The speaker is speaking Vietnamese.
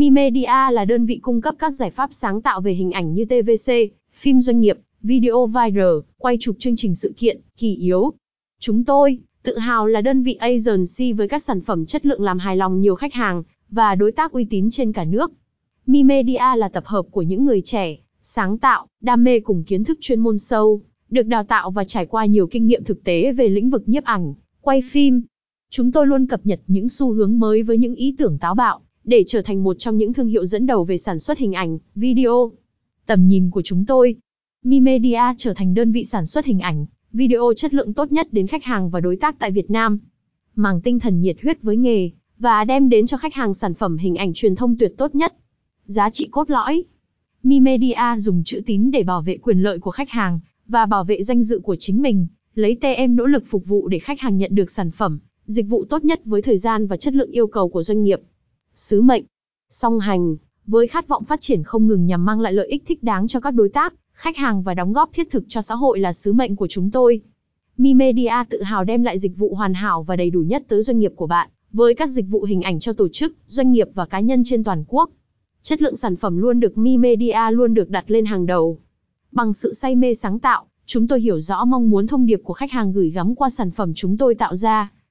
Mi Media là đơn vị cung cấp các giải pháp sáng tạo về hình ảnh như TVC, phim doanh nghiệp, video viral, quay chụp chương trình sự kiện, kỳ yếu. Chúng tôi tự hào là đơn vị agency với các sản phẩm chất lượng làm hài lòng nhiều khách hàng và đối tác uy tín trên cả nước. Mi Media là tập hợp của những người trẻ, sáng tạo, đam mê cùng kiến thức chuyên môn sâu, được đào tạo và trải qua nhiều kinh nghiệm thực tế về lĩnh vực nhiếp ảnh, quay phim. Chúng tôi luôn cập nhật những xu hướng mới với những ý tưởng táo bạo, để trở thành một trong những thương hiệu dẫn đầu về sản xuất hình ảnh, video. Tầm nhìn của chúng tôi, Mi Media trở thành đơn vị sản xuất hình ảnh, video chất lượng tốt nhất đến khách hàng và đối tác tại Việt Nam. Mang tinh thần nhiệt huyết với nghề, và đem đến cho khách hàng sản phẩm hình ảnh truyền thông tuyệt tốt nhất. Giá trị cốt lõi Mi Media dùng chữ tín để bảo vệ quyền lợi của khách hàng, và bảo vệ danh dự của chính mình, lấy TM nỗ lực phục vụ để khách hàng nhận được sản phẩm, dịch vụ tốt nhất với thời gian và chất lượng yêu cầu của doanh nghiệp. Sứ mệnh Song hành, với khát vọng phát triển không ngừng nhằm mang lại lợi ích thích đáng cho các đối tác, khách hàng và đóng góp thiết thực cho xã hội là sứ mệnh của chúng tôi. Mi Media tự hào đem lại dịch vụ hoàn hảo và đầy đủ nhất tới doanh nghiệp của bạn, với các dịch vụ hình ảnh cho tổ chức, doanh nghiệp và cá nhân trên toàn quốc. Chất lượng sản phẩm luôn được Mi Media luôn được đặt lên hàng đầu. Bằng sự say mê sáng tạo, chúng tôi hiểu rõ mong muốn thông điệp của khách hàng gửi gắm qua sản phẩm chúng tôi tạo ra.